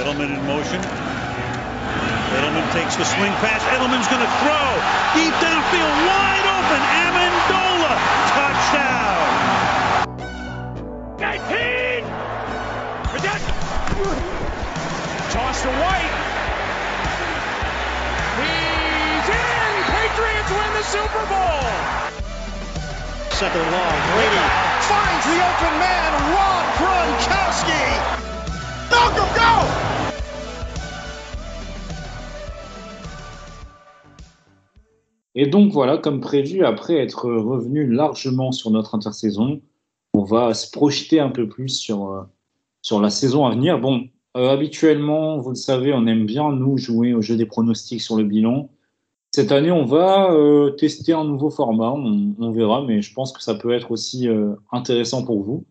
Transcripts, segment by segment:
Edelman in motion. Edelman takes the swing pass. Edelman's going to throw. Deep downfield, wide open. Amendola. Touchdown. 19. Toss to White. He's in. Patriots win the Super Bowl. Second long. Brady Finds the open man, Rob Gronkowski. Et donc voilà, comme prévu, après être revenu largement sur notre intersaison, on va se projeter un peu plus sur, euh, sur la saison à venir. Bon, euh, habituellement, vous le savez, on aime bien, nous, jouer au jeu des pronostics sur le bilan. Cette année, on va euh, tester un nouveau format, on, verra, mais je pense que ça peut être aussi intéressant pour vous.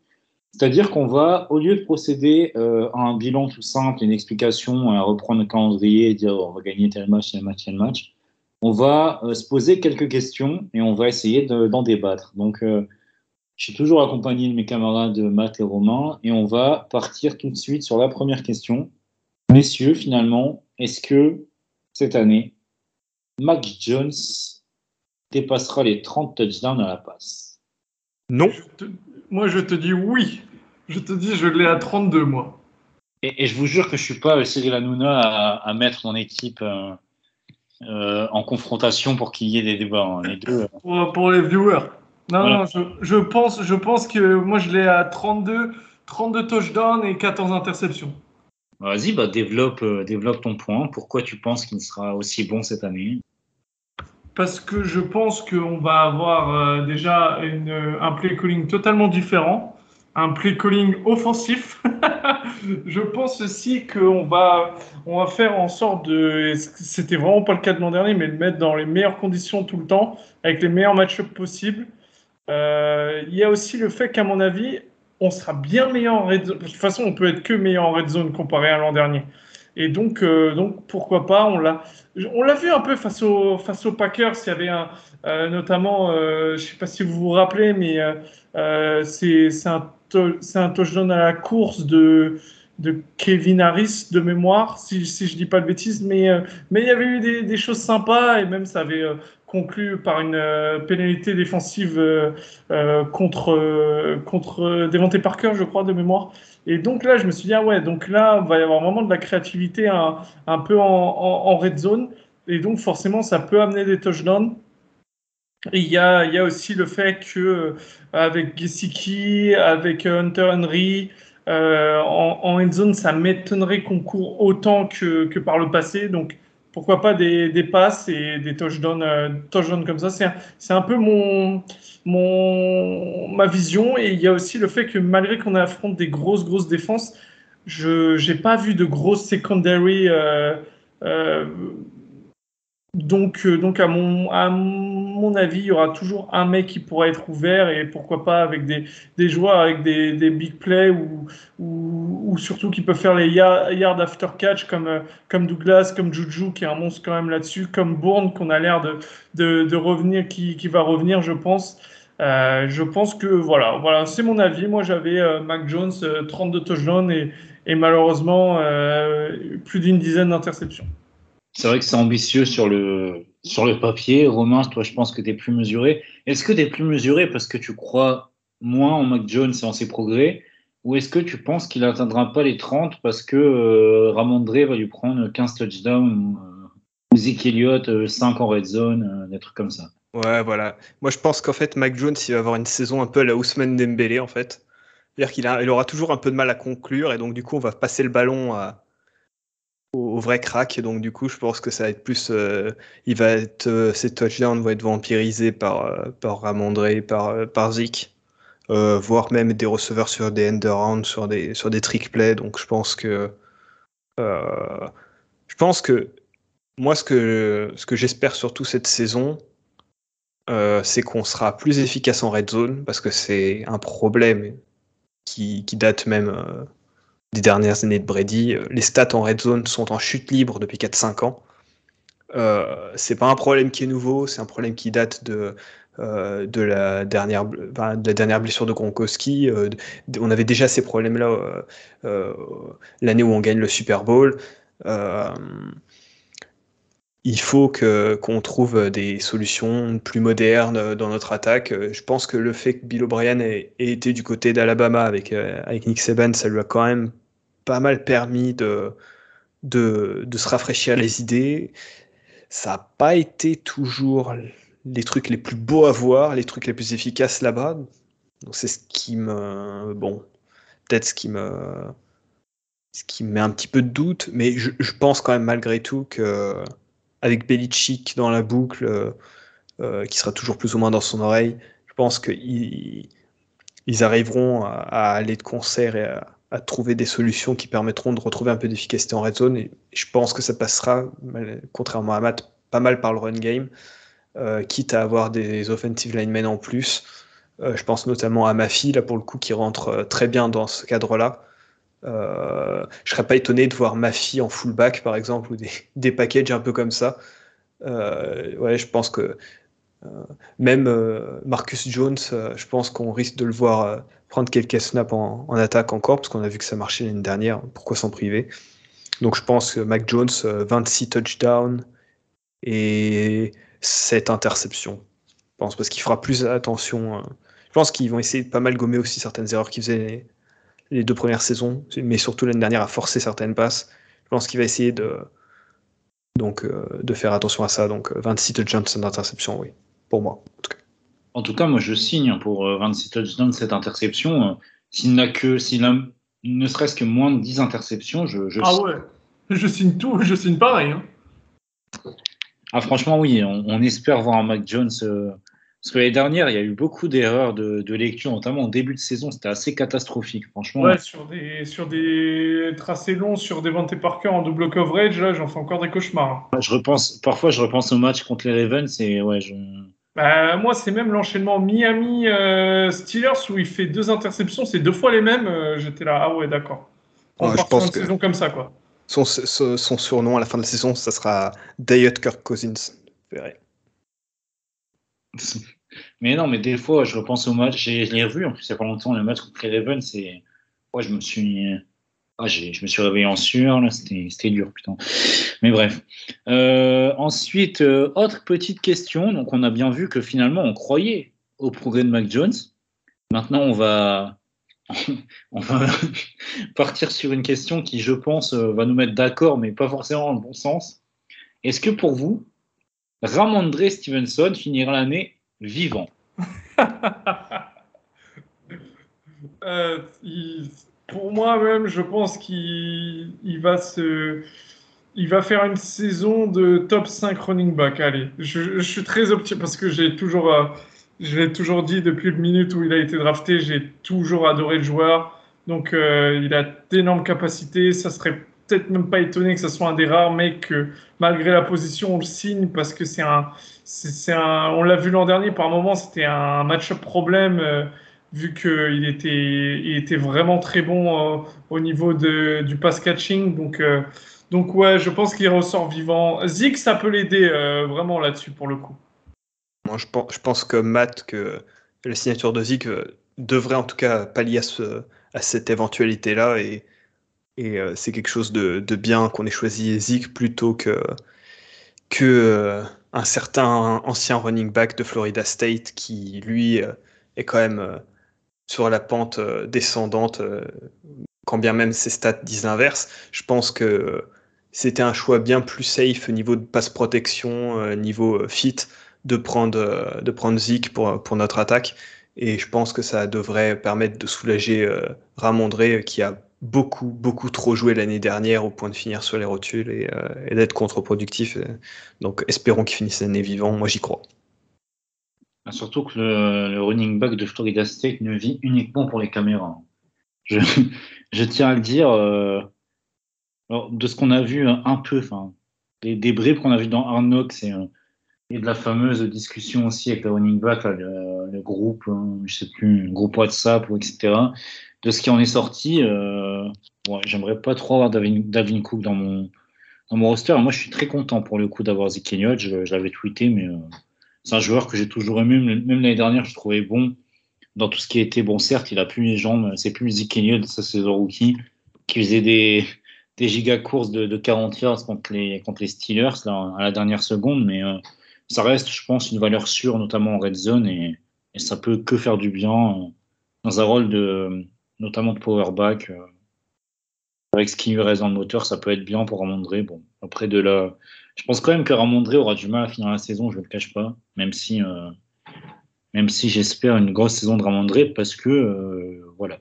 C'est-à-dire qu'on va, au lieu de procéder à un bilan tout simple, une explication, à reprendre le calendrier et dire on va gagner tel match, tel match, tel match, on va euh, se poser quelques questions et on va essayer de- d'en débattre. Donc, euh, je suis toujours accompagné de mes camarades Matt et Romain et on va partir tout de suite sur la première question. Messieurs, finalement, est-ce que cette année, Mac Jones dépassera les 30 touchdowns à la passe? Non. Je te- Moi, je te dis oui. Je te dis, je l'ai à 32, moi. et, et je vous jure que je suis pas Cyril Hanouna à, à mettre mon équipe euh, euh, en confrontation pour qu'il y ait des débats. hein. Les deux, Pour, pour les viewers. Non, Voilà. non, je, je pense, je pense que moi, je l'ai à 32, 32 touchdowns et 14 interceptions. Vas-y, bah, développe, euh, développe ton point. Pourquoi tu penses qu'il sera aussi bon cette année? Parce que je pense qu'on va avoir euh, déjà une, un play calling totalement différent, un play calling offensif. je pense aussi qu'on va, on va faire en sorte de, c'était vraiment pas le cas de l'an dernier, mais de mettre dans les meilleures conditions tout le temps, avec les meilleurs match possibles. Euh, Il y a aussi le fait qu'à mon avis, on sera bien meilleur en red zone. De toute façon, on peut être que meilleur en red zone comparé à l'an dernier. Et donc, euh, donc pourquoi pas On l'a, on l'a vu un peu face aux face aux Packers. Il y avait un, euh, notamment, je sais pas si vous vous rappelez, mais c'est c'est un c'est un touchdown à la course de Kevin Harris de mémoire, si, si je dis pas de bêtises, mais euh, il y avait eu des, choses sympas et même ça avait euh, conclu par une euh, pénalité défensive contre contre Devontae Parker, je crois de mémoire. Et donc là, je me suis dit ah ouais, donc là, il va y avoir vraiment de la créativité un, peu en red zone. Et donc, forcément, ça peut amener des touchdowns. Il y a, aussi le fait que euh, avec Gesicki, avec euh, Hunter Henry, euh, en, en end zone, ça m'étonnerait qu'on court autant que, par le passé. Donc, pourquoi pas des, passes et des touchdowns, touchdowns comme ça. C'est un, peu mon, ma vision. Et il y a aussi le fait que malgré qu'on affronte des grosses, grosses défenses, je n'ai pas vu de grosses secondary. Donc, euh, donc à, mon, à mon avis, il y aura toujours un mec qui pourra être ouvert et pourquoi pas avec des, des joueurs avec des, des big plays ou, ou, ou surtout qui peuvent faire les ya- yards after catch comme, euh, comme Douglas, comme Juju qui est un monstre quand même là-dessus, comme Bourne qu'on a l'air de, de, de revenir, qui, qui va revenir, je pense. Euh, je pense que voilà, voilà c'est mon avis. Moi, j'avais euh, Mac Jones, euh, 32 touchdowns et, et malheureusement euh, plus d'une dizaine d'interceptions. C'est vrai que c'est ambitieux sur le, sur le papier. Romain, toi, je pense que tu es plus mesuré. Est-ce que tu es plus mesuré parce que tu crois moins en Mac Jones et en ses progrès? Ou est-ce que tu penses qu'il n'atteindra pas les 30 parce que euh, Ramondre va lui prendre 15 touchdowns ou euh, Elliott, euh, 5 en red zone, euh, des trucs comme ça? Ouais, voilà. Moi, je pense qu'en fait, Mac Jones, il va avoir une saison un peu à la Ousmane Dembélé, en fait. C'est-à-dire qu'il il aura toujours un peu de mal à conclure, et donc, du coup, on va passer le ballon à- au, vrai crack. Donc, du coup, je pense que ça va être plus. euh, il va être, euh, ses touchdowns vont être vampirisés par, euh, par Ramondre, par, euh, par euh, voire même des receveurs sur des end around, sur des, sur des trick plays. Donc, je pense que. je pense que. Moi, ce que, ce que j'espère surtout cette saison, c'est qu'on sera plus efficace en red zone parce que c'est un problème qui, qui date même des dernières années de Brady. Euh, Les stats en red zone sont en chute libre depuis 4-5 ans. Euh, c'est pas un problème qui est nouveau, c'est un problème qui date de de, la dernière, de la dernière blessure de Gronkowski. on avait déjà ces problèmes-là l'année où on gagne le Super Bowl il faut que, qu'on trouve des solutions plus modernes dans notre attaque. Je pense que le fait que Bill O'Brien ait, été du côté d'Alabama avec, euh, avec Nick Saban, ça lui a quand même pas mal permis de, de, de se rafraîchir les idées. Ça n'a pas été toujours les trucs les plus beaux à voir, les trucs les plus efficaces là-bas. Donc c'est ce qui me... Bon, peut-être ce qui me... Ce qui me met un petit peu de doute, mais je, je pense quand même malgré tout que avec Belichick dans la boucle, euh, euh, qui sera toujours plus ou moins dans son oreille, je pense qu'ils ils arriveront à, aller de concert et à, trouver des solutions qui permettront de retrouver un peu d'efficacité en red zone. Et je pense que ça passera, contrairement à Matt, pas mal par le run game, euh, quitte à avoir des offensive linemen en plus. je pense notamment à Mafi, là pour le coup, qui rentre très bien dans ce cadre-là. Euh, je serais pas étonné de voir ma fille en fullback, par exemple, ou des, des packages un peu comme ça. Euh, ouais, je pense que euh, même Marcus Jones, je pense qu'on risque de le voir prendre quelques snaps en, attaque encore, parce qu'on a vu que ça marchait l'année dernière. Pourquoi s'en priver? Donc je pense que Mac Jones, 26 touchdowns et 7 interceptions. Je pense parce qu'il fera plus attention. je pense qu'ils vont essayer de pas mal gommer aussi certaines erreurs qu'il faisait les deux premières saisons, mais surtout l'année dernière a forcé certaines passes. Je pense qu'il va essayer de, donc, euh, de faire attention à ça. Donc 26 touchdowns, cette interception, oui, pour moi. En tout cas, en tout cas moi je signe pour 26 euh, touchdowns, cette interception. Euh, s'il n'a que, s'il a ne serait-ce que moins de 10 interceptions, je, je Ah ouais, je signe tout, je signe pareil. Hein. Ah franchement oui, on, espère voir un Mac Jones parce que l'année dernière, il y a eu beaucoup d'erreurs de, lecture, notamment en début de saison. C'était assez catastrophique, franchement. Ouais, sur des, sur des tracés longs, sur des par Parker en double coverage, là, j'en fais encore des cauchemars. Je repense, parfois, je repense au match contre les Ravens et ouais, je. Bah, moi, c'est même l'enchaînement Miami-Steelers euh, où il fait deux interceptions, c'est deux fois les mêmes. Euh, j'étais là, ah ouais, d'accord. On je pense une saison comme ça, quoi. Son, son, surnom à la fin de la saison, ça sera Diet Kirk Cousins. Verrez. Mais non, mais des fois, je repense au match, je l'ai revu en plus il n'y a pas longtemps, le match contre les Ravens, c'est. Ouais, je me suis. Ah, je me suis réveillé en sueur, là, c'était dur, putain. Mais bref. Euh, ensuite, euh, autre petite question. Donc, on a bien vu que finalement, on croyait au progrès de Mac Jones. Maintenant, on va, on va partir sur une question qui, je pense, euh, va nous mettre d'accord, mais pas forcément dans le bon sens. Est-ce que pour vous, Ramondre Stevenson finira l'année vivant. Euh, pour moi même, je pense qu'il va se, il va faire une saison de top 5 running back. Allez, je, suis très optimiste parce que j'ai toujours, euh, je l'ai toujours dit depuis le minute où il a été drafté, j'ai toujours adoré le joueur. Donc, euh, il a d'énormes capacités. Ça serait peut-être même pas étonné que ce soit un des rares mecs que, malgré la position, on le signe parce que c'est un, un, on l'a vu l'an dernier par moment, c'était un match-up problème euh, vu qu'il était, il était vraiment très bon euh, au niveau de, du pass catching. Donc, euh, donc ouais, je pense qu'il ressort vivant. Zik, ça peut l'aider vraiment là-dessus pour le coup. Moi, je pense, je pense que Matt, que la signature de Zik devrait en tout cas pallier à, à cette éventualité-là et et euh, c'est quelque chose de, bien qu'on ait choisi Zeke plutôt que, que euh, certain ancien running back de Florida State qui, lui, euh, est quand même sur la pente descendante, quand bien même ses stats disent l'inverse. Je pense que c'était un choix bien plus safe au niveau de passe protection, niveau fit, de prendre, de prendre Zeke pour, pour notre attaque. Et je pense que ça devrait permettre de soulager Ramondré qui a beaucoup, beaucoup trop joué l'année dernière au point de finir sur les rotules et, euh, d'être contre-productif. Donc espérons qu'il finisse l'année vivant, moi j'y crois. Ah, surtout que le, running back de Florida State ne vit uniquement pour les caméras. Je, tiens à le dire, euh, de ce qu'on a vu un peu, enfin, des, des bribes qu'on a vu dans Arnox et, euh, et, de la fameuse discussion aussi avec le running back, le, groupe, hein, je sais plus, le groupe WhatsApp, ou etc de ce qui en est sorti, euh, j'aimerais pas trop avoir Davin, Cook dans mon, dans mon roster. Moi, je suis très content pour le coup d'avoir Zeke je, l'avais tweeté, mais euh, c'est un joueur que j'ai toujours aimé. Même l'année dernière, je trouvais bon dans tout ce qui était bon. Certes, il a plus les jambes, c'est plus Zeke Elliott, c'est rookie, qui faisait des, des giga courses de, de 40 yards contre les, contre les Steelers à la dernière seconde, mais euh, ça reste, je pense, une valeur sûre, notamment en red zone, et, ça peut que faire du bien euh, dans un rôle de, notamment de powerback. Euh, avec ce qui lui reste dans le moteur, ça peut être bien pour Ramondré. Bon, après de là, je pense quand même que Ramondré aura du mal à finir la saison, je ne le cache pas, même si, même si j'espère une grosse saison de Ramondré, parce que voilà,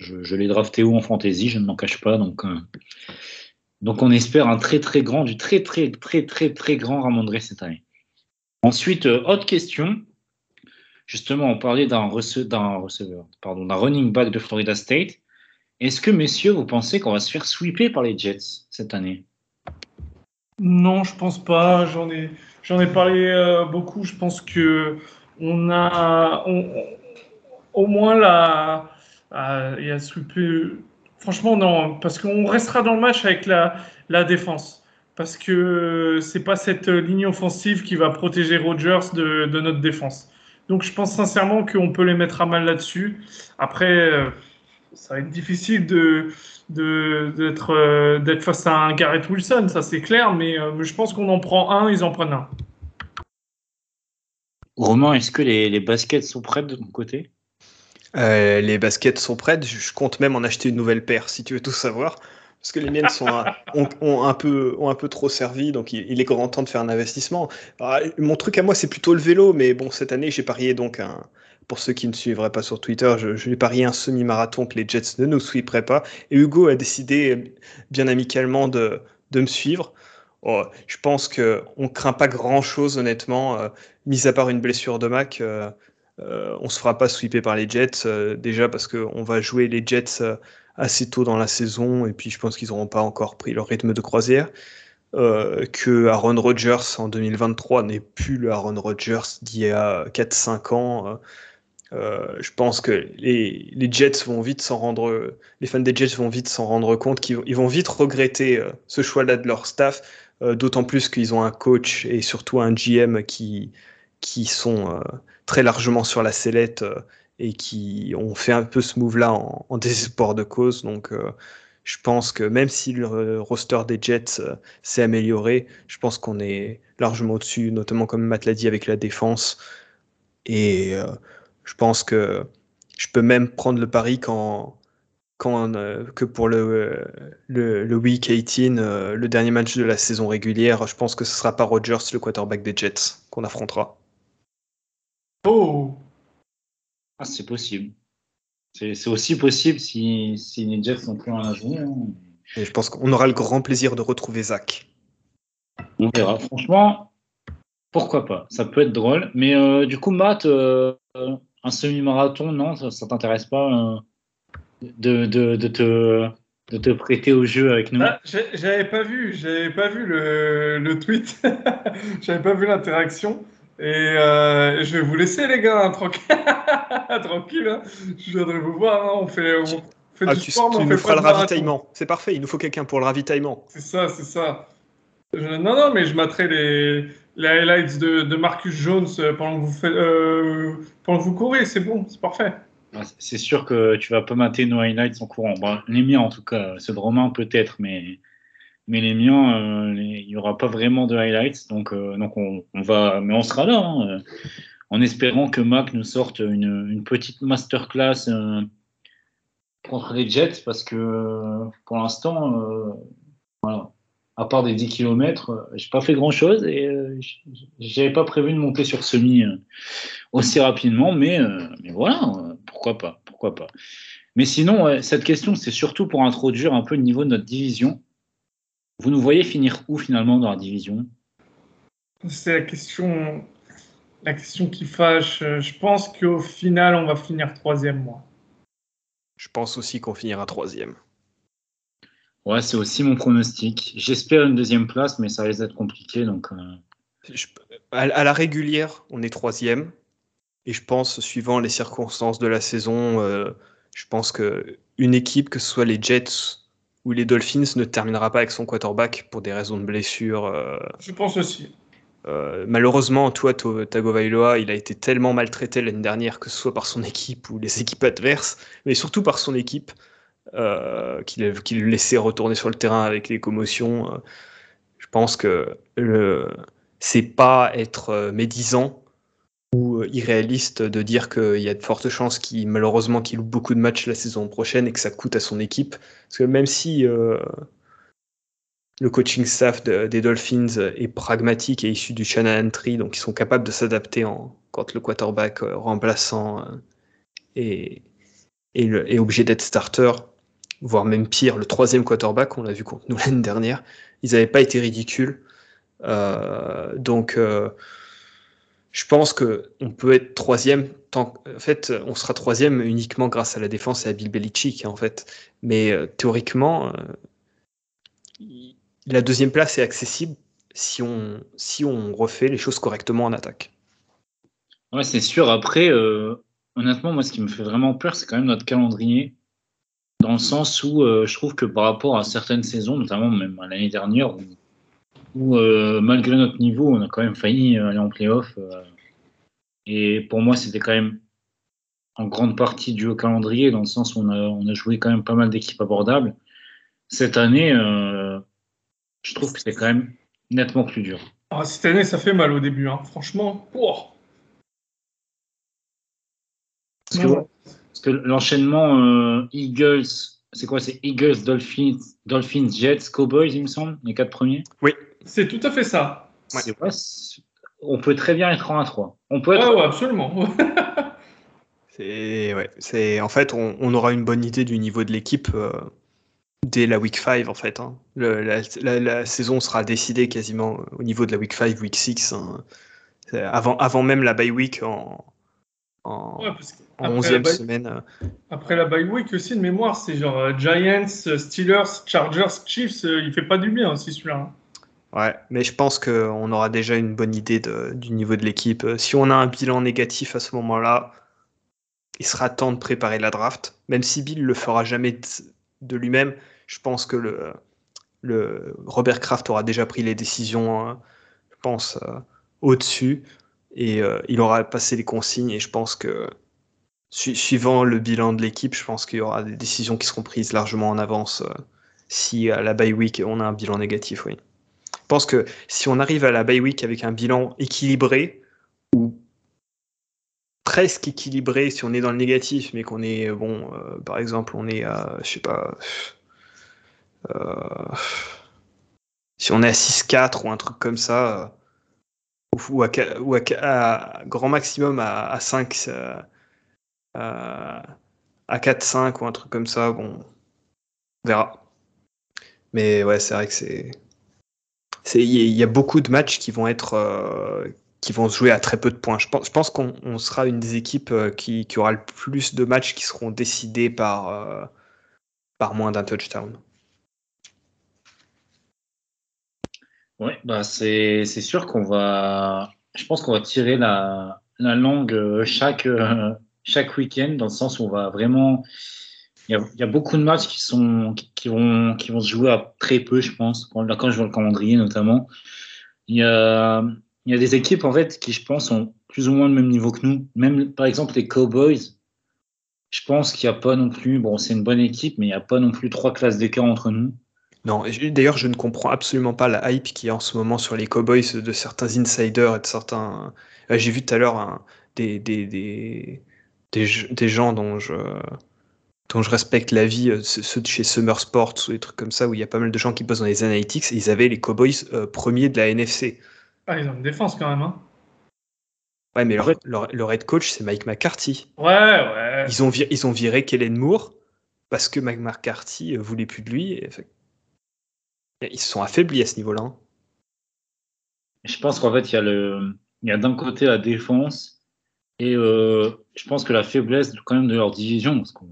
je, l'ai drafté haut en fantasy, je ne m'en cache pas. Donc, euh, donc on espère un très très grand, du très très très très très grand Ramondré cette année. Ensuite, euh, autre question. Justement, on parlait d'un receveur, pardon, d'un running back de Florida State. Est-ce que, messieurs, vous pensez qu'on va se faire sweeper par les Jets cette année? Non, je pense pas. J'en ai, parlé euh, beaucoup. Je pense que on a au moins la, il y a Franchement, non, parce qu'on restera dans le match avec la défense. Parce que c'est pas cette ligne offensive qui va protéger Rodgers de, de notre défense. Donc je pense sincèrement qu'on peut les mettre à mal là-dessus. Après, euh, ça va être difficile de, d'être, euh, d'être face à un Garrett Wilson, ça c'est clair, mais, euh, mais je pense qu'on en prend un, ils en prennent un. Romain, est-ce que les, les baskets sont prêtes de ton côté? Euh, les baskets sont prêtes. Je compte même en acheter une nouvelle paire, si tu veux tout savoir. Parce que les miennes sont ont, un peu, ont un peu trop servi, donc il, est grand temps de faire un investissement. mon truc à moi, c'est plutôt le vélo, mais bon, cette année, j'ai parié donc un, pour ceux qui ne suivraient pas sur Twitter, je, je parié un semi-marathon que les Jets ne nous suivraient pas. Et Hugo a décidé, bien amicalement, de, de me suivre. Oh, je pense qu'on ne craint pas grand-chose, honnêtement, euh, mis à part une blessure de Mac. Euh, euh, on se fera pas sweeper par les Jets, déjà parce qu'on va jouer les Jets assez tôt dans la saison, et puis je pense qu'ils n'auront pas encore pris leur rythme de croisière. que Aaron Rodgers en 2023 n'est plus le Aaron Rodgers d'il y a 4-5 ans. je pense que les, Jets vont vite s'en rendre, les fans des Jets vont vite s'en rendre compte qu'ils vont vite regretter ce choix-là de leur staff, d'autant plus qu'ils ont un coach et surtout un GM qui, qui sont très largement sur la sellette euh, et qui ont fait un peu ce move-là en, désespoir de cause. Donc, euh, je pense que même si le roster des Jets euh, s'est amélioré, je pense qu'on est largement au-dessus, notamment comme Matt l'a dit avec la défense. Et je pense que je peux même prendre le pari que pour le, Week 18, le dernier match de la saison régulière, je pense que ce ne sera pas Rodgers, le quarterback des Jets, qu'on affrontera. Oh ah, C'est possible. C'est aussi possible si, si les Jets sont plus en journée. Hein. Et je pense qu'on aura le grand plaisir de retrouver Zach. On verra. Franchement, pourquoi pas? Ça peut être drôle. Mais euh, du coup, Matt, euh, un semi-marathon, non? Ça, ne t'intéresse pas euh, de, de, de, te, de te prêter au jeu avec nous? Ah, J'avais pas vu, j'avais pas vu le, le tweet, j'avais pas vu l'interaction. Et euh, je vais vous laisser, les gars, hein, tranquille. tranquille hein. Je viendrai vous voir. Hein. On fait, on fait ah, du tu, sport, mais on nous fait le ravitaillement. C'est parfait, il nous faut quelqu'un pour le ravitaillement. C'est ça, c'est ça. non, non, mais je mettrai les, les highlights de, de, Marcus Jones euh, pendant que vous, faites, euh, pendant que vous courez. C'est bon, c'est parfait. Ah, c'est sûr que tu vas pas mater nos highlights en courant. les miens, en tout cas. Ceux de Romain, peut-être, mais mais les miens, euh, il n'y aura pas vraiment de highlights, donc, euh, donc on, va, mais on sera là, hein, euh, en espérant que Mac nous sorte une, petite masterclass contre les Jets, parce que pour l'instant, à part des 10 km, j'ai pas fait grand chose et j'avais pas prévu de monter sur semi aussi rapidement, mais, mais voilà, pourquoi pas, pourquoi pas. Mais sinon, cette question, c'est surtout pour introduire un peu le niveau de notre division. Vous nous voyez finir où finalement dans la division? C'est la question, la question qui fâche. Je pense qu'au final, on va finir troisième, moi. Je pense aussi qu'on finira troisième. Ouais, c'est aussi mon pronostic. J'espère une deuxième place, mais ça risque d'être compliqué. Donc, euh. à, la régulière, on est troisième. Et je pense, suivant les circonstances de la saison, euh, je pense qu'une équipe, que ce soit les Jets où les Dolphins ne terminera pas avec son quarterback pour des raisons de blessure. Euh. Je pense aussi. Euh, malheureusement, toi, Tagovailoa, il a été tellement maltraité l'année dernière, que ce soit par son équipe ou les équipes adverses, mais surtout par son équipe, euh, qu'il le laissait retourner sur le terrain avec les commotions. Euh, je pense que c'est pas être médisant ou irréaliste de dire qu'il y a de fortes chances qu'il malheureusement qu'il loupe beaucoup de matchs la saison prochaine et que ça coûte à son équipe. Parce que même si le coaching staff des Dolphins est pragmatique et issu du Shanahan Tree, donc ils sont capables de s'adapter quand le quarterback euh, remplaçant euh, est, est, obligé d'être starter, voire même pire, le troisième quarterback, on l'a vu contre nous l'année dernière, ils n'avaient pas été ridicules. Euh, donc, je pense qu'on peut être troisième. En fait, on sera troisième uniquement grâce à la défense et à Bill Belichick, en fait. Mais théoriquement, la deuxième place est accessible si on, si on refait les choses correctement en attaque. Ouais, c'est sûr. Après, euh, honnêtement, moi, ce qui me fait vraiment peur, c'est quand même notre calendrier. Dans le sens où euh, je trouve que par rapport à certaines saisons, notamment même l'année dernière, où, euh, malgré notre niveau, on a quand même failli aller en playoff. et pour moi, c'était quand même en grande partie dû au calendrier, dans le sens où on a, on a joué quand même pas mal d'équipes abordables. Cette année, je trouve que c'est quand même nettement plus dur. Ah, cette année, ça fait mal au début, hein. franchement. Parce que, l'enchaînement euh, Eagles, c'est quoi C'est Eagles, Dolphins, Dolphins, Jets, Cowboys, il me semble, les quatre premiers? Oui. C'est tout à fait ça. on peut très bien être en 1-3. On peut être... absolument. c'est ouais, c'est en fait on, aura une bonne idée du niveau de l'équipe euh, dès la week 5 en fait. Hein. la, saison sera décidée quasiment au niveau de la week 5, week 6. Hein. Avant, avant même la bye week en, en, 11e semaine. Euh. Après la bye week aussi, de mémoire, c'est genre euh, Giants, Steelers, Chargers, Chiefs. Euh, il fait pas du bien aussi celui-là. Ouais, mais je pense qu'on aura déjà une bonne idée du niveau de l'équipe. Si on a un bilan négatif à ce moment-là, il sera temps de préparer la draft. Même si Bill le fera jamais de lui-même, je pense que le, le, Robert Kraft aura déjà pris les décisions, hein, je pense, euh, au-dessus. Et euh, il aura passé les consignes. Et je pense que, suivant le bilan de l'équipe, je pense qu'il y aura des décisions qui seront prises largement en avance euh, si à la bye week on a un bilan négatif. Oui. Je pense que si on arrive à la bye week avec un bilan équilibré, ou presque équilibré si on est dans le négatif, mais qu'on est, bon, par exemple, on est à, je sais pas, euh, si on est à 6-4 ou un truc comme ça, euh, ou, à, grand maximum à, 5, euh, à 4-5 ou un truc comme ça, bon, on verra. Mais ouais, c'est vrai que c'est. Il y, a beaucoup de matchs qui vont être. qui vont se jouer à très peu de points. Je pense, je pense qu'on sera une des équipes qui, qui, aura le plus de matchs qui seront décidés par, par moins d'un touchdown. Oui, bah c'est sûr qu'on va. Je pense qu'on va tirer la, la langue euh, chaque, euh, chaque week-end, dans le sens où on va vraiment. Il y, a, y, a, beaucoup de matchs qui, sont, qui, vont, qui vont se jouer à très peu, je pense. Quand, quand je vois le calendrier, notamment. Il y, a, y a des équipes, en fait, qui, je pense, ont plus ou moins le même niveau que nous. Même, par exemple, les Cowboys. Je pense qu'il n'y a pas non plus. Bon, c'est une bonne équipe, mais il n'y a pas non plus trois classes d'écart entre nous. Non, d'ailleurs, je ne comprends absolument pas la hype qui est en ce moment sur les Cowboys de certains insiders et de certains. Euh, j'ai vu tout à l'heure des, des, des, des, gens dont je, dont je respecte la vie, euh, ceux de chez Summer Sports ou des trucs comme ça, où il y a pas mal de gens qui bossent dans les analytics, et ils avaient les Cowboys euh, premiers de la NFC. Ah, ils ont une défense quand même, hein. Ouais, mais leur, leur, head coach, c'est Mike McCarthy. Ouais, ouais. Ils ont, viré, ils ont viré Kellen Moore parce que Mike McCarthy voulait plus de lui. Et, ils se sont affaiblis à ce niveau-là. Hein. Je pense qu'en fait, il y a, le, il y a d'un côté la défense et euh, je pense que la faiblesse quand même de leur division, parce qu'on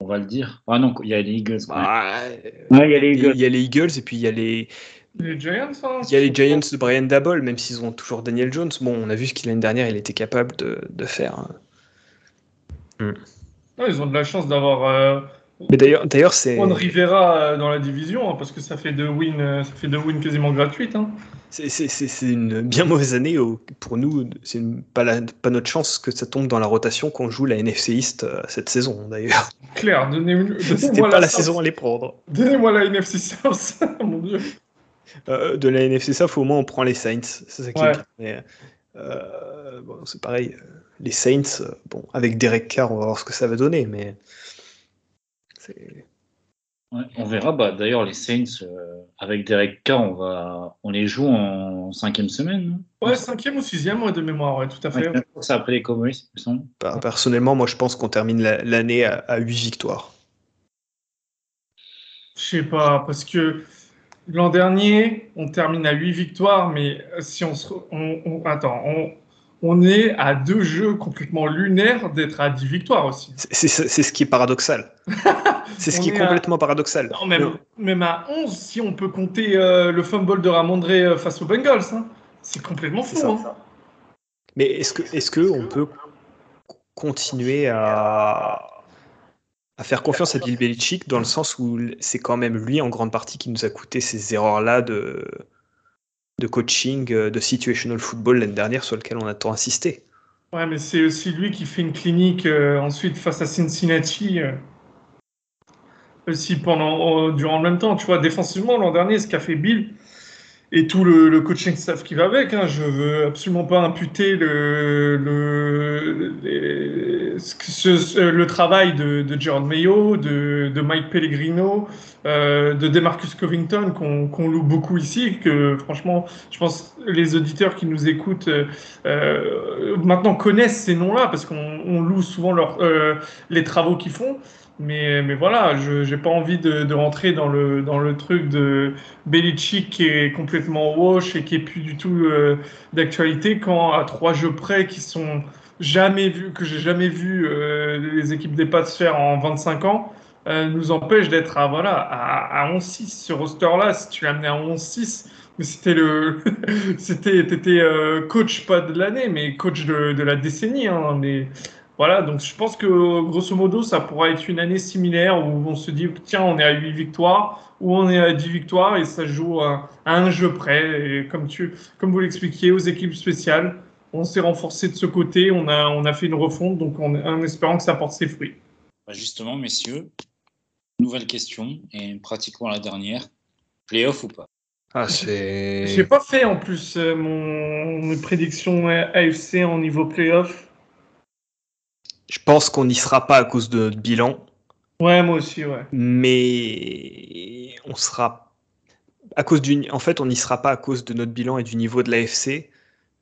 on va le dire. Ah non, il y a les Eagles. Ah, il y a les Eagles. Il y a les Eagles et puis il y a les. Les Giants, hein, il y a les Giants de Brian Dabble, même s'ils ont toujours Daniel Jones. Bon, on a vu ce qu'il l'année dernière, il était capable de, de faire. Hmm. ils ont de la chance d'avoir euh, Mais d'ailleurs, d'ailleurs c'est. On Rivera dans la division, hein, parce que ça fait deux wins, ça fait deux wins quasiment gratuites. Hein. C'est une bien mauvaise année pour nous. C'est pas, pas notre chance que ça tombe dans la rotation qu'on joue la NFC East cette saison, d'ailleurs. Claire, donnez-moi C'était pas la, saison à les prendre. Donnez-moi la NFC South, mon dieu. de la NFC South, au moins on prend les Saints. C'est ça qui est euh, bon, c'est pareil, euh, les Saints, euh, bon, avec Derek Carr, on va voir ce que ça va donner, mais on verra. Bah, D'ailleurs, les Saints, avec Derek Carr, on, va, on les joue en cinquième semaine. ouais, cinquième ou sixième, ouais, de mémoire, ouais, tout à fait. ça après les Cowboys, bah, Personnellement, moi, je pense qu'on termine l'année à, à 8 victoires. Je sais pas, parce que L'an dernier, on termine à 8 victoires, mais si on se. On, attends, on, est à deux jeux complètement lunaires d'être à 10 victoires aussi. C'est ce qui est paradoxal. c'est ce qui est, complètement paradoxal. Non, même, même, à 11, si on peut compter euh, le fumble de Ramondre euh, face aux Bengals, hein. c'est complètement fou. Hein. Mais est-ce que, est que on peut continuer à à faire confiance à Bill Belichick dans le sens où c'est quand même lui en grande partie qui nous a coûté ces erreurs-là de, de coaching, euh, de situational football l'année dernière sur lequel on a tant insisté. Ouais, mais c'est aussi lui qui fait une clinique euh, ensuite face à Cincinnati. Euh, aussi pendant, durant le même temps, tu vois, défensivement l'an dernier, ce qu'a fait Bill, et tout le, coaching staff qui va avec. Hein. Je veux absolument pas imputer le, le, le travail de, de Jaron Mayo, de, Mike Pellegrino, euh, de Demarcus Covington qu'on loue beaucoup ici. Que franchement, je pense les auditeurs qui nous écoutent euh, maintenant connaissent ces noms-là parce qu'on loue souvent leur, euh, les travaux qu'ils font. Mais, voilà, je n'ai pas envie de, rentrer dans le, truc de Belichick qui est complètement wash et qui est plus du tout euh, d'actualité quand à trois jeux près qui sont jamais vus, que j'ai jamais vu euh, les équipes des Pats faire en 25 ans, euh, nous empêche d'être à, voilà, à, à 11-6. Ce roster-là, si tu l'amenais à 11-6, mais c'était le, c'était, t'étais coach pas de l'année, mais coach de, la décennie. Hein, voilà, donc je pense que grosso modo, ça pourra être une année similaire où on se dit, tiens, on est à 8 victoires, ou on est à 10 victoires et ça joue à, un jeu près. Et comme, tu, comme vous l'expliquiez, aux équipes spéciales, on s'est renforcé de ce côté, on a, on a fait une refonte, donc on, en espérant que ça porte ses fruits. Bah, justement, messieurs, nouvelle question, et pratiquement la dernière. Playoff ou pas? Ah, c'est. J'ai pas fait en plus euh, mon, mes prédictions AFC en niveau playoff. Je pense qu'on n'y sera pas à cause de notre bilan. Ouais, moi aussi, ouais. Mais on sera à cause du. En fait, on n'y sera pas à cause de notre bilan et du niveau de l'AFC.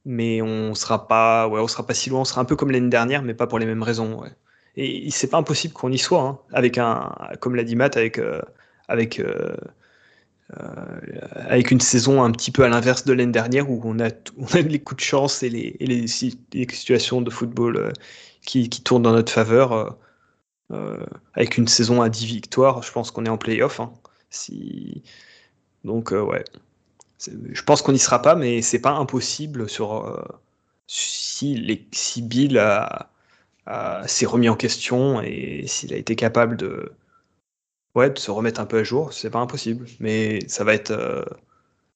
Mais on sera pas, ouais, on sera pas si loin. On sera un peu comme l'année dernière, mais pas pour les mêmes raisons. Ouais. Et c'est pas impossible qu'on y soit, hein, avec un, comme l'a dit Matt, avec euh, avec euh, euh, avec une saison un petit peu à l'inverse de l'année dernière où on a, on a les coups de chance et les, et les, les situations de football qui, tourne dans notre faveur. Euh, euh, avec une saison à 10 victoires, je pense qu'on est en playoff. Hein. Donc, euh, ouais. Je pense qu'on n'y sera pas, mais c'est pas impossible si, Bill s'est remis en question et s'il a été capable de se remettre un peu à jour, c'est pas impossible. Mais ça va être.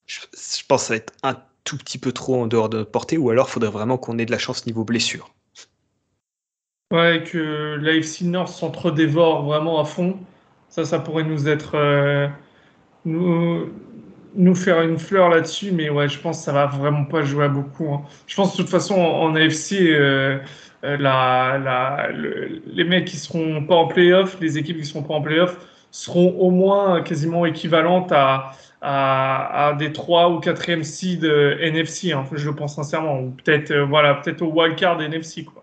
je, je, pense que ça va être un tout petit peu trop en dehors de notre portée, ou alors il faudrait vraiment qu'on ait de la chance niveau blessure. Ouais, que l'AFC North s'entre-dévore vraiment à fond. Ça, ça pourrait nous être. Euh, nous, nous faire une fleur là-dessus, mais ouais, je pense que ça va vraiment pas jouer à beaucoup. Hein. Je pense de toute façon en, AFC, euh, euh, la, la, les mecs qui seront pas en playoff, les équipes qui seront pas en playoff, seront au moins quasiment équivalentes à, à, à des 3 ou 4e seed NFC, hein, je le pense sincèrement. Ou peut-être voilà, peut-être au wildcard NFC. Quoi.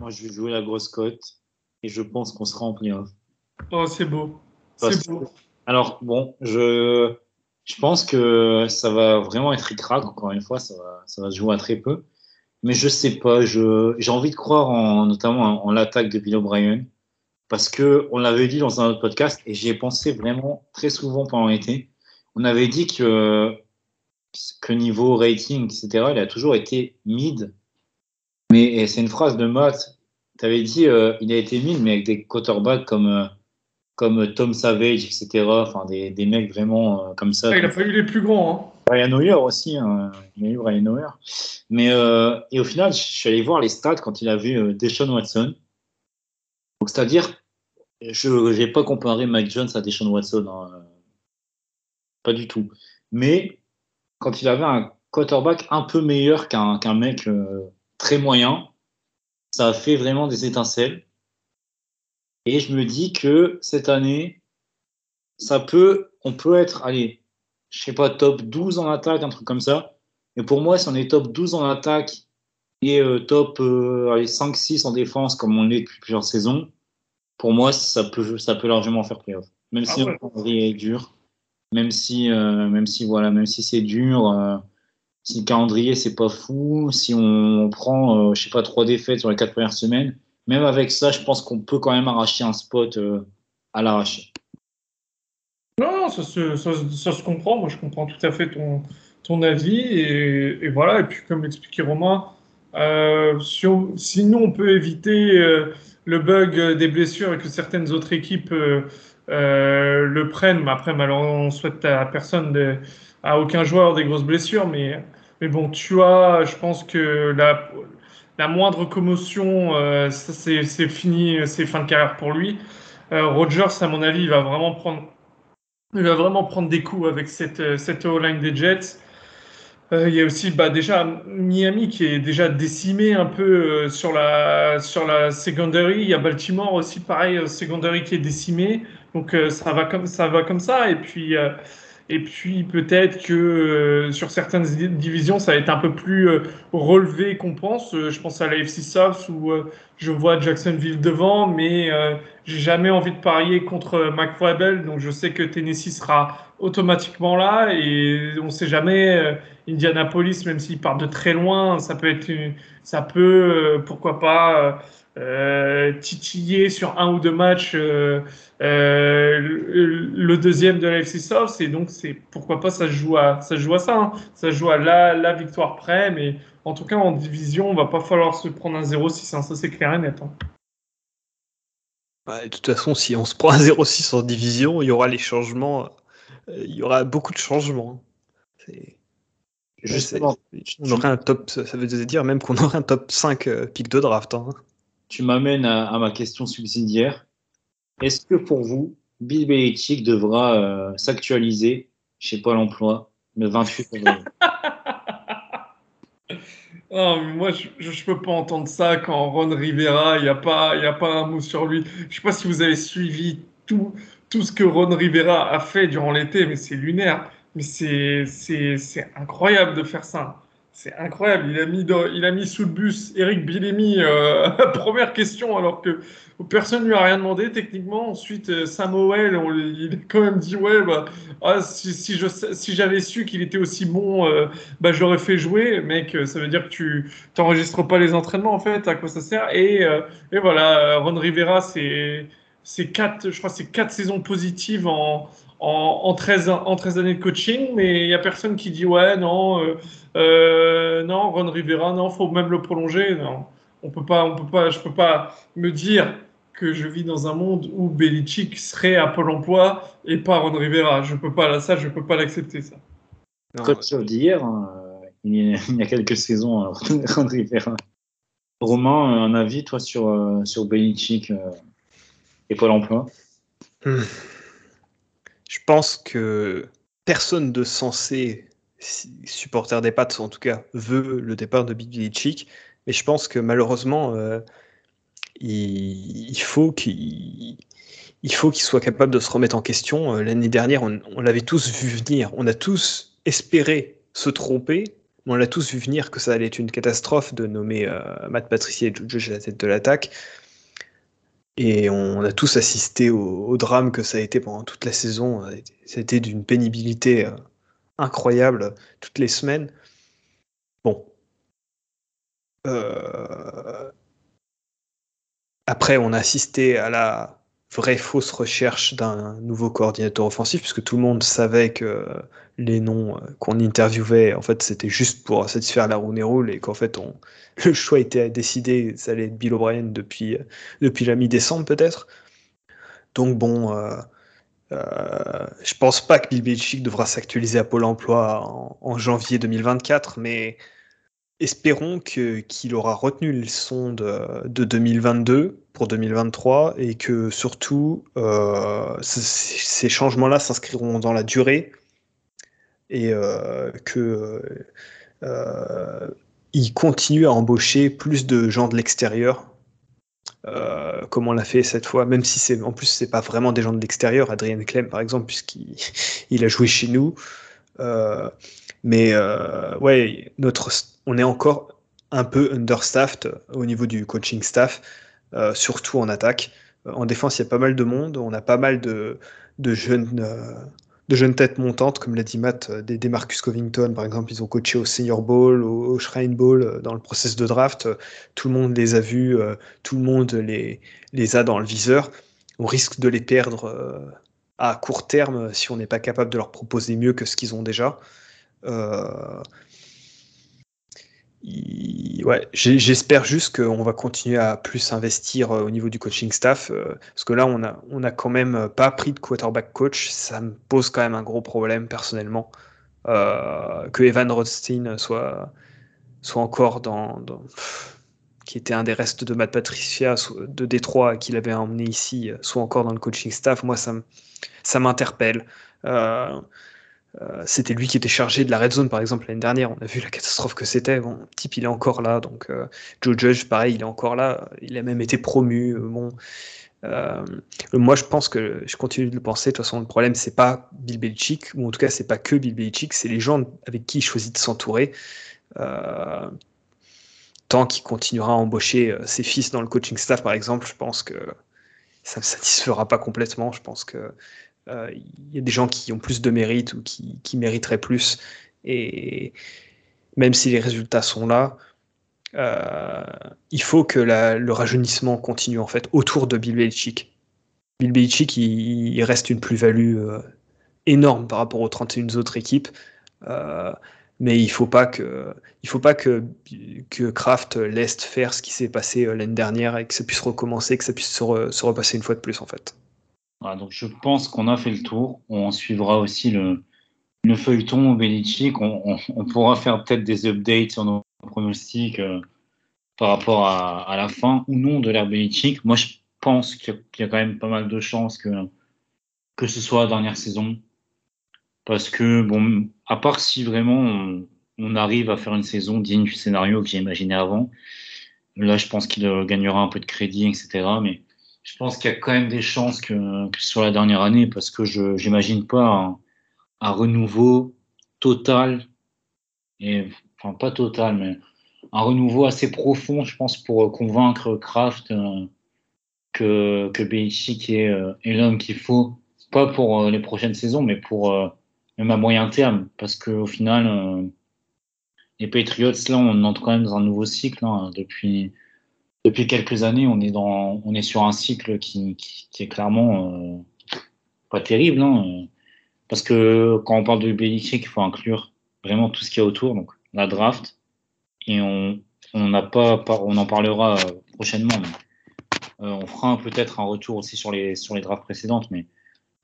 Moi, je vais jouer la grosse cote et je pense qu'on sera en playoff. Oh, c'est beau. C'est beau. Alors, bon, je, je pense que ça va vraiment être ricrac, encore une fois, ça va, ça va se jouer à très peu. Mais je sais pas, j'ai envie de croire en, notamment en, l'attaque de Bill O'Brien, parce que on l'avait dit dans un autre podcast, et j'y ai pensé vraiment très souvent pendant l'été. On avait dit que, que niveau rating, etc., il a toujours été mid mais c'est une phrase de Matt tu avais dit euh, il a été mis, mais avec des quarterbacks comme, euh, comme Tom Savage, etc. Enfin, des, des mecs vraiment euh, comme ça. Ah, il a eu les plus grands. Hein. Ryan Hoyer aussi, hein. il a eu Ryan Hoyer. Mais, euh, et au final, je suis allé voir les stats quand il a vu Deshaun Watson. Donc, c'est-à-dire, je n'ai pas comparé Mike Jones à Deshaun Watson. hein. Pas du tout. Mais quand il avait un quarterback un peu meilleur qu'un qu'un mec euh, très moyen, ça a fait vraiment des étincelles. Et je me dis que cette année, ça peut, on peut être, allez, je sais pas, top 12 en attaque, un truc comme ça. Mais pour moi, si on est top 12 en attaque et euh, top euh, allez, 5-6 en défense, comme on l'est depuis plusieurs saisons, pour moi, ça peut, ça peut largement faire playoff. Même si Ah ouais. le calendrier est dur, même si, euh, même si, voilà, même si c'est dur, euh, si le calendrier c'est pas fou, si on, prend, euh, je sais pas, trois défaites sur les quatre premières semaines, même avec ça, je pense qu'on peut quand même arracher un spot euh, à l'arracher. Non, ça se, ça, se- comprend. Moi, je comprends tout à fait ton, ton avis. Et, voilà. Et puis, comme l'expliquait Romain, euh, si, nous, on peut éviter euh, le bug des blessures et que certaines autres équipes le prennent, mais après, malheureusement, on souhaite à personne, à aucun joueur des grosses blessures. Mais, mais bon, tu as, je pense que la, la moindre commotion, euh, c'est fini, c'est fin de carrière pour lui. Euh, Rodgers, à mon avis, il va vraiment prendre va vraiment prendre des coups avec cette, euh, cette O-line des Jets. Euh, il y a aussi bah, déjà Miami qui est déjà décimé un peu euh, sur la, sur la secondary. Il y a Baltimore aussi, pareil, secondary qui est décimé. Donc ça, va comme, ça va comme ça. Et puis, et puis peut-être que euh, sur certaines di- divisions, ça va être un peu plus euh, relevé qu'on pense. Euh, je pense à la FC South où euh, je vois Jacksonville devant, mais euh, j'ai jamais envie de parier contre McFabel, donc je sais que Tennessee sera automatiquement là et on sait jamais. euh, Indianapolis, même s'ils partent de très loin, ça peut être, ça peut, euh, pourquoi pas, euh, titiller sur un ou deux matchs euh, euh, le, deuxième de la FC South. Et donc c'est, pourquoi pas, ça se joue à, ça se joue à ça, hein. ça se joue à la, la victoire près, mais en tout cas en division, on va pas falloir se prendre un 0-6, hein, ça c'est clair et net. hein. Ouais, de toute façon, si on se prend un 0-6 en division, il y aura les changements. Il y aura beaucoup de changements. C'est- Justement, c'est- on aurait un top, ça veut dire même qu'on aurait un top 5 euh, pick de draft. hein. Tu m'amènes à, ma question subsidiaire. Est-ce que pour vous, Bill Belichick devra euh, s'actualiser chez Pôle emploi le 28 février? Moi, je, je peux pas entendre ça quand Ron Rivera, il n'y a, pas- a pas un mot sur lui. Je sais pas si vous avez suivi tout, tout ce que Ron Rivera a fait durant l'été, mais c'est lunaire. Mais c'est incroyable de faire ça. C'est incroyable. Il a mis, sous le bus Eric Billemi, euh, première question, alors que personne ne lui a rien demandé techniquement. Ensuite, euh, Samuel, on, il a quand même dit Ouais, bah, ah, si, j'avais su qu'il était aussi bon, euh, bah, je l'aurais fait jouer. Mec, ça veut dire que tu t'enregistres pas les entraînements, en fait, à quoi ça sert. Et, et voilà, Ron Rivera, c'est quatre, c'est quatre saisons positives en, en, en, 13, an- en 13 années de coaching, mais il n'y a personne qui dit ouais, non, euh, euh, non, Ron Rivera, non, faut même le prolonger. Non, on peut pas, on peut pas, je peux pas me dire que je vis dans un monde où Belichick serait à Pôle emploi et pas Ron Rivera. Je peux pas, là, ça, je peux pas l'accepter, ça. Non, Coach d'hier, hein, il, y a, il y a quelques saisons, euh, Ron Rivera. Romain, un avis, toi, sur, euh, sur Belichick euh, et Pôle emploi? Hmm. Je pense que personne de sensé, supporter des Pats en tout cas, veut le départ de Bill Belichick, mais je pense que malheureusement, euh, il, faut qu'il soit capable de se remettre en question. Euh, L'année dernière, on, l'avait tous vu venir, on a tous espéré se tromper, on l'a tous vu venir que ça allait être une catastrophe de nommer euh, Matt Patricia et Judge à la tête de l'attaque. Et on a tous assisté au, drame que ça a été pendant toute la saison. Été d'une pénibilité euh, incroyable toutes les semaines. Bon. Euh, Après, on a assisté à la vraie fausse recherche d'un nouveau coordinateur offensif, puisque tout le monde savait que les noms euh, qu'on interviewait, en fait, c'était juste pour satisfaire la roue roule et qu'en fait, le choix était décidé, ça allait être Bill O'Brien depuis, euh, depuis la mi-décembre peut-être. Donc bon, euh, euh, je pense pas que Bill Belichick devra s'actualiser à Pôle Emploi en, janvier 2024, mais espérons qu'il aura retenu le son de, 2022 pour 2023 et que surtout ces changements-là s'inscriront dans la durée et euh, que euh, il continue à embaucher plus de gens de l'extérieur, euh, comme on l'a fait cette fois, même si c'est en plus c'est pas vraiment des gens de l'extérieur, Adrien Clem par exemple, puisqu'il il a joué chez nous. mais ouais, notre, on est encore un peu understaffed au niveau du coaching staff, surtout en attaque. En défense, il y a pas mal de monde, on a pas mal de, jeunes de jeunes têtes montantes, comme l'a dit Matt, euh, des, Marcus Covington, par exemple, ils ont coaché au Senior Bowl, au, Shrine Bowl, euh, dans le process de draft. Tout le monde les a vus, euh, tout le monde les a dans le viseur. On risque de les perdre à court terme si on n'est pas capable de leur proposer mieux que ce qu'ils ont déjà ouais, j'espère juste qu'on va continuer à plus investir euh, au niveau du coaching staff, euh, parce que là, on a, on a quand même pas pris de quarterback coach. Ça me pose quand même un gros problème personnellement. Euh, que Evan Rothstein soit, soit encore dans, qui était un des restes de Matt Patricia de Détroit qu'il avait emmené ici, soit encore dans le coaching staff. Moi, ça, m'interpelle. Euh, c'était lui qui était chargé de la red zone, par exemple, l'année dernière. On a vu la catastrophe que c'était. Bon, type, il est encore là. Donc, euh, Joe Judge, pareil, il est encore là. Il a même été promu. Euh, bon. moi, je pense que je continue de le penser. De toute façon, le problème, c'est pas Bill Belichick, ou en tout cas, c'est pas que Bill Belichick, c'est les gens avec qui il choisit de s'entourer. tant qu'il continuera à embaucher ses fils dans le coaching staff, par exemple, je pense que ça ne satisfera pas complètement. Je pense que euh, il y a des gens qui ont plus de mérite ou qui, mériteraient plus. Et même si les résultats sont là, euh, il faut que le rajeunissement continue en fait autour de Bill Belichick. Bill Belichick, il, reste une plus-value euh, énorme par rapport aux 31 autres équipes. mais il faut pas que il faut pas que, Kraft laisse faire ce qui s'est passé l'année dernière et que ça puisse recommencer, que ça puisse se repasser une fois de plus en fait donc je pense qu'on a fait le tour. On suivra aussi le, le feuilleton Belichick. On, on, pourra faire peut-être des updates sur nos pronostics euh, par rapport à, à, la fin ou non de l'ère Belichick. Moi, je pense qu'il y, a quand même pas mal de chances que, que ce soit la dernière saison. Parce que, bon, à part si vraiment on, on arrive à faire une saison digne du scénario que j'ai imaginé avant, là, je pense qu'il gagnera un peu de crédit, etc. Mais je pense qu'il y a quand même des chances que, que ce la dernière année parce que je n'imagine pas un, renouveau total, et, enfin pas total, mais un renouveau assez profond, je pense, pour convaincre Kraft euh, que, que euh, est l'homme qu'il faut, pas pour euh, les prochaines saisons, mais pour même à moyen terme, parce qu'au final, les Patriots, là, on entre quand même dans un nouveau cycle hein, depuis depuis quelques années, on est, dans, on est sur un cycle qui, est clairement euh, pas terrible. Hein, parce que quand on parle de Belichick, il faut inclure vraiment tout ce qu'il y a autour, donc la draft. Et on, on n'a pas, on en parlera euh, prochainement. Mais, euh, on fera peut-être un retour aussi sur les, sur les drafts précédentes. Mais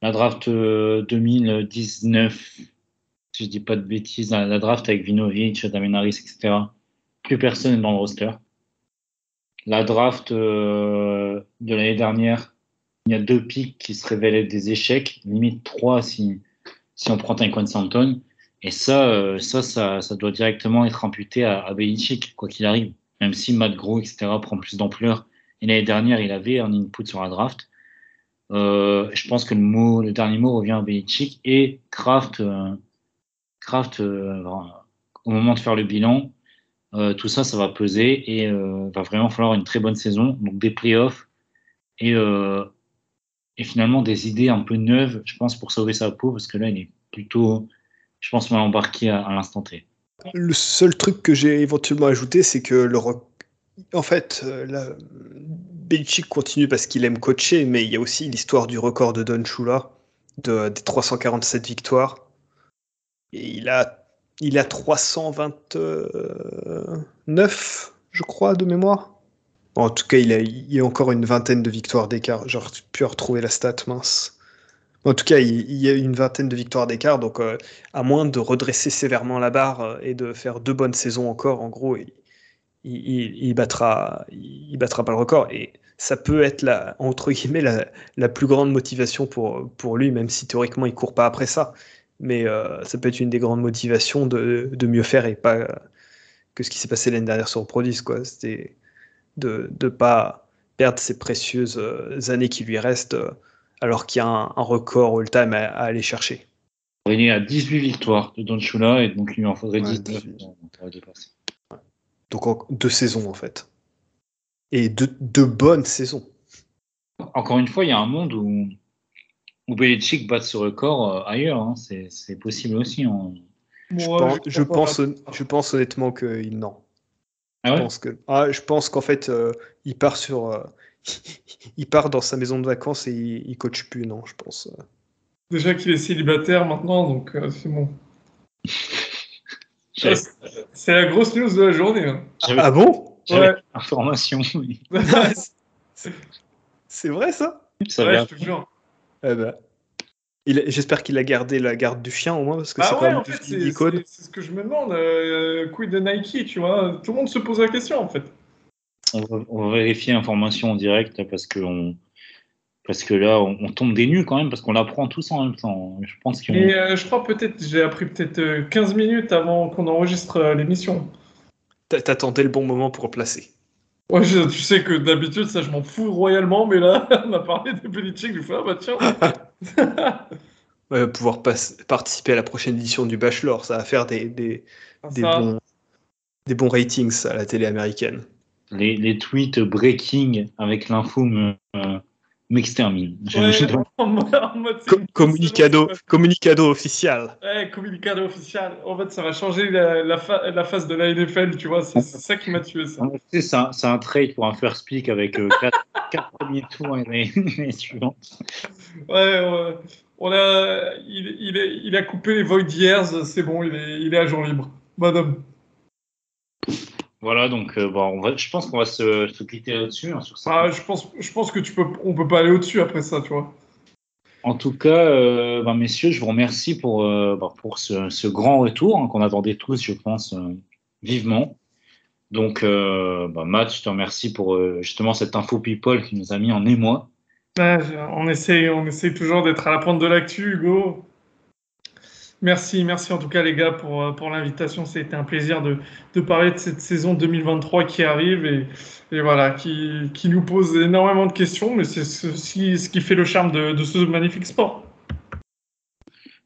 la draft 2019, si je dis pas de bêtises, la, draft avec Vinovich, Damenaris, etc. Plus personne n'est dans le roster. La draft euh, de l'année dernière, il y a deux pics qui se révélaient des échecs, limite trois si, on prend Taekwondo Santon. Et ça, euh, ça, ça, ça, doit directement être imputé à, Belichick, quoi qu'il arrive. Même si Matt Gros, etc., prend plus d'ampleur. Et l'année dernière, il avait un input sur la draft. Euh, je pense que le, le dernier mot revient à Belichick et Kraft. Euh, Kraft, au moment de faire le bilan, euh, tout ça, ça va peser et euh, va vraiment falloir une très bonne saison, donc des playoffs et, euh, et finalement des idées un peu neuves, je pense, pour sauver sa peau, parce que là, il est plutôt, je pense, mal embarqué à, l'instant T. Le seul truc que j'ai éventuellement ajouté, c'est que le En fait, Belichick continue parce qu'il aime coacher, mais il y a aussi l'histoire du record de Don Shula, de, des 347 victoires. Et il a, il a 329, je crois, de mémoire. En tout cas, il a, a encore une vingtaine de victoires d'écart. J'aurais pu retrouver la stat, mince. En tout cas, il, y a une vingtaine de victoires d'écart, donc euh, à moins de redresser sévèrement la barre euh, et de faire deux bonnes saisons encore, en gros, il, il, il battra, il battra pas le record. Et ça peut être la, entre guillemets la, la, plus grande motivation pour, pour lui, même si théoriquement il court pas après ça. Mais euh, ça peut être une des grandes motivations de, de mieux faire et pas que ce qui s'est passé l'année dernière sur Prodis, quoi. C'était de ne pas perdre ces précieuses euh, années qui lui restent euh, alors qu'il y a un, un record all-time à, à, aller chercher. Il est à 18 victoires de Don Shula et donc il lui en faudrait Ouais, 19 18. pour dépasser. Donc en- deux saisons en fait. Et deux, deux bonnes saisons. Encore une fois, il y a un monde où, où Belichick bat ce record euh, ailleurs. hein. C'est c'est possible aussi. hein. Je, Moi, pense, je pense, je pense honnêtement que il- non. Ah Je ouais? pense que ah, je pense qu'en fait euh, il part sur euh, il part dans sa maison de vacances et il, il coach plus non je pense. euh. Déjà qu'il est célibataire maintenant, donc euh, c'est bon. C'est la grosse news de la journée. hein. Ah bon? Ouais. l'information. mais C'est vrai ça? Ça Ouais, je te jure. Eh ben, J'espère qu'il a gardé la garde du chien au moins parce que c'est Ah quand ouais, même en du fait, c'est icône. c'est- c'est ce que je me demande. Euh, quid de Nike, tu vois? Tout le monde se pose la question, en fait. on, va, on va vérifier l'information en direct parce que on, parce que là on, on tombe des nues quand même parce qu'on l'apprend tous en même temps. Je pense qu'on Et euh, je crois peut-être, j'ai appris peut-être euh, 15 minutes avant qu'on enregistre euh, l'émission. T'a- T'attendais le bon moment pour placer. Ouais, je- tu sais que d'habitude, ça, je m'en fous royalement, mais là, on a parlé de Belichick, je fais, ah bah tiens. Ouais, pouvoir participer à la prochaine édition du Bachelor, ça va faire des, des, des Ça, bons, des bons ratings à la télé américaine. les, les tweets breaking avec l'info me- euh, m'exterminent. Je- ouais, communicado, communicado officiel. Ouais, communicado officiel. En fait, ça va changer la, la, fa- la face de la NFL, tu vois. C'est ça qui m'a tué, ça. C'est un, c'est un trade pour un first pick avec 4 premiers tours et les, les suivants. Ouais, ouais. On a, il, il, est- il a coupé les Void Years, c'est bon, il est, il est agent libre. Madame. Voilà, donc euh, bon, on va, je pense qu'on va se, se quitter là-dessus. hein, sur ça. Ah, je, pense, je pense que tu peux, on peut pas aller au-dessus après ça, tu vois. En tout cas, euh, ben, messieurs, je vous remercie pour, euh, ben, pour ce, ce grand retour hein, qu'on attendait tous, je pense, vivement. Donc, ben, Matt, je te remercie pour justement cette info people qui nous a mis en émoi. Ouais, on, essaye, on essaye toujours d'être à la pointe de l'actu, Hugo. Merci, merci en tout cas les gars pour, euh, pour l'invitation. C'était un plaisir de, de parler de cette saison 2023 qui arrive et, et voilà, qui, qui nous pose énormément de questions, mais c'est ceci ce qui fait le charme de, de ce magnifique sport.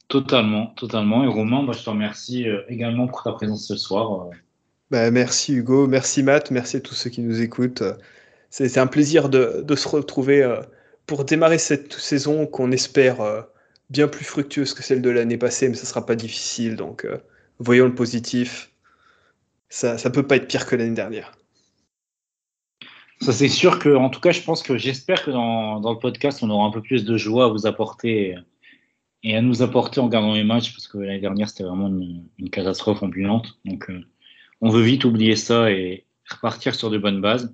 Totalement, totalement. Et Romain, je te remercie euh, également pour ta présence ce soir. euh. Bah, merci Hugo, merci Matt, merci à tous ceux qui nous écoutent. C'est c'est un plaisir de, de se retrouver pour démarrer cette saison qu'on espère euh, bien plus fructueuse que celle de l'année passée, mais ça sera pas difficile. Donc euh, voyons le positif. Ça, ça peut pas être pire que l'année dernière. Ça, c'est sûr que, en tout cas, je pense que j'espère que dans, dans le podcast, on aura un peu plus de joie à vous apporter et à nous apporter en regardant les matchs, parce que l'année dernière, c'était vraiment une, une catastrophe ambulante. Donc, euh, on veut vite oublier ça et repartir sur de bonnes bases.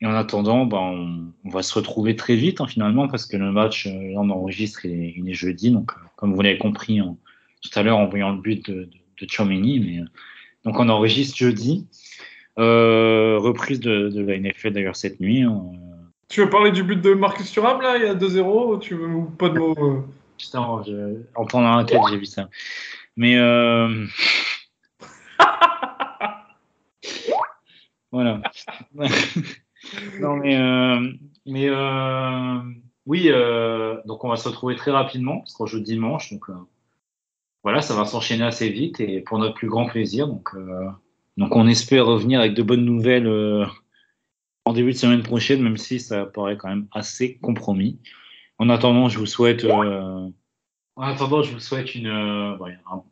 Et en attendant, ben, on, on va se retrouver très vite, hein, finalement, parce que le match, euh, là, on enregistre, il est, il est jeudi. Donc, euh, comme vous l'avez compris hein, tout à l'heure en voyant le but de, de, mais, euh, donc on enregistre jeudi. Euh, reprise de, de la NFL d'ailleurs cette nuit. hein. Tu veux parler du but de Marcus Thuram là, il y a 2-0 Tu veux ou pas de mots Putain, je, en pendant un tête, j'ai vu ça. Mais euh... voilà. non mais euh... mais euh... oui, euh... donc on va se retrouver très rapidement parce qu'on joue dimanche, donc voilà, ça va s'enchaîner assez vite et pour notre plus grand plaisir. Donc donc on espère revenir avec de bonnes nouvelles en début de semaine prochaine, même si ça paraît quand même assez compromis. En attendant, je vous souhaite, une,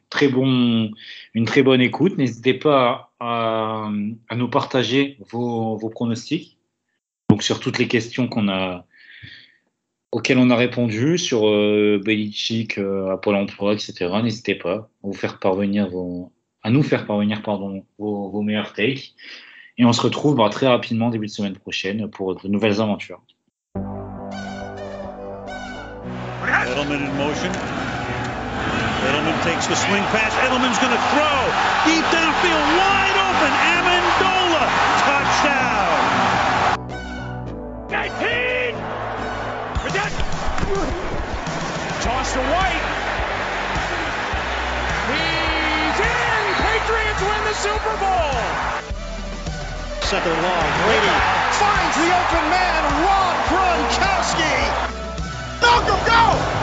très bon, une très bonne écoute. N'hésitez pas à, nous partager vos pronostics. Donc sur toutes les questions qu'on a auxquelles on a répondu sur euh, Belichick, euh, à Emploi, etc. N'hésitez pas à vous faire parvenir vos, à nous faire parvenir pardon vos, meilleurs takes. Et on se retrouve bah, très rapidement début de semaine prochaine pour de nouvelles aventures. Edelman motion. Edelman pass. Deep downfield, wide open. Amendola. To White. He's in! Patriots win the Super Bowl! Second long. Brady Finds the open man, Rob Gronkowski! Malcolm, go!